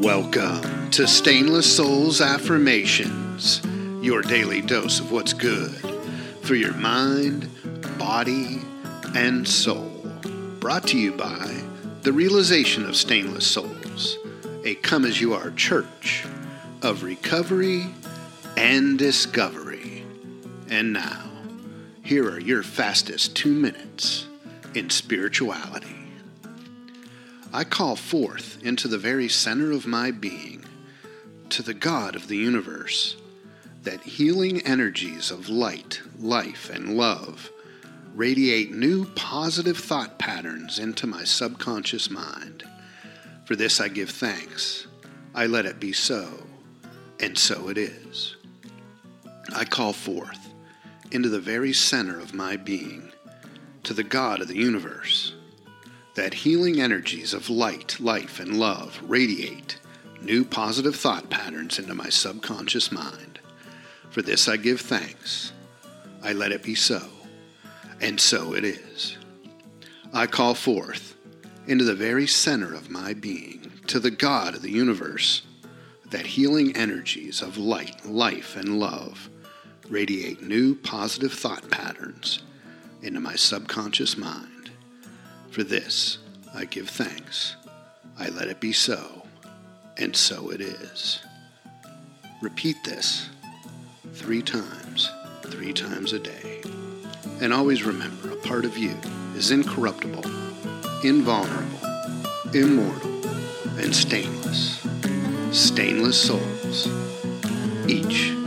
Welcome to Stainless Souls Affirmations, your daily dose of what's good for your mind, body, and soul. Brought to you by the Realization of Stainless Souls, a come as you are church of recovery and discovery. And now, here are your fastest two minutes in spirituality. I call forth into the very center of my being, to the God of the universe, that healing energies of light, life, and love radiate new positive thought patterns into my subconscious mind. For this I give thanks. I let it be so, and so it is. I call forth into the very center of my being, to the God of the universe that healing energies of light, life, and love radiate new positive thought patterns into my subconscious mind. For this I give thanks. I let it be so, and so it is. I call forth into the very center of my being, to the God of the universe, that healing energies of light, life, and love radiate new positive thought patterns into my subconscious mind. For this I give thanks. I let it be so, and so it is. Repeat this three times, three times a day. And always remember a part of you is incorruptible, invulnerable, immortal, and stainless. Stainless souls, each